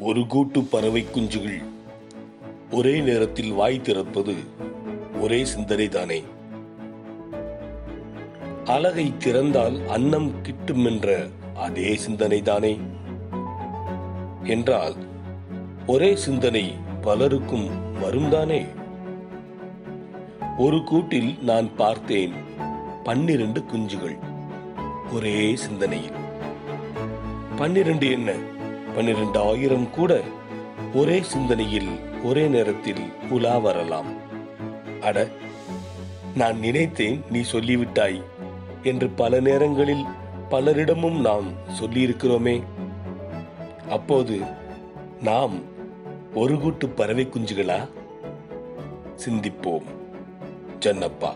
ஒரு கூட்டு பறவை குஞ்சுகள். ஒரே நேரத்தில் வாய் திறப்பது ஒரே சிந்தனை தானே அலகை திறந்தால் அன்னம் கிட்டும் என்ற அதே சிந்தனை தானே என்றால் ஒரே சிந்தனை பலருக்கும் வரும் தானே ஒரு கூட்டில் நான் பார்த்தேன் பன்னிரண்டு குஞ்சுகள் ஒரே சிந்தனையில். பன்னிரண்டு என்ன? பன்னிரண்டு ஆயிரம் கூட ஒரே சிந்தனையில் ஒரே நேரத்தில் உலா வரலாம். அட நான் நினைத்தேன் நீ சொல்லிவிட்டாய் என்று பல நேரங்களில் பலரிடமும் நாம் சொல்லியிருக்கிறோமே. அப்போது நாம் ஒரு கூட்டு பறவை குஞ்சுகளா? சிந்திப்போம் ஜன்னப்பா.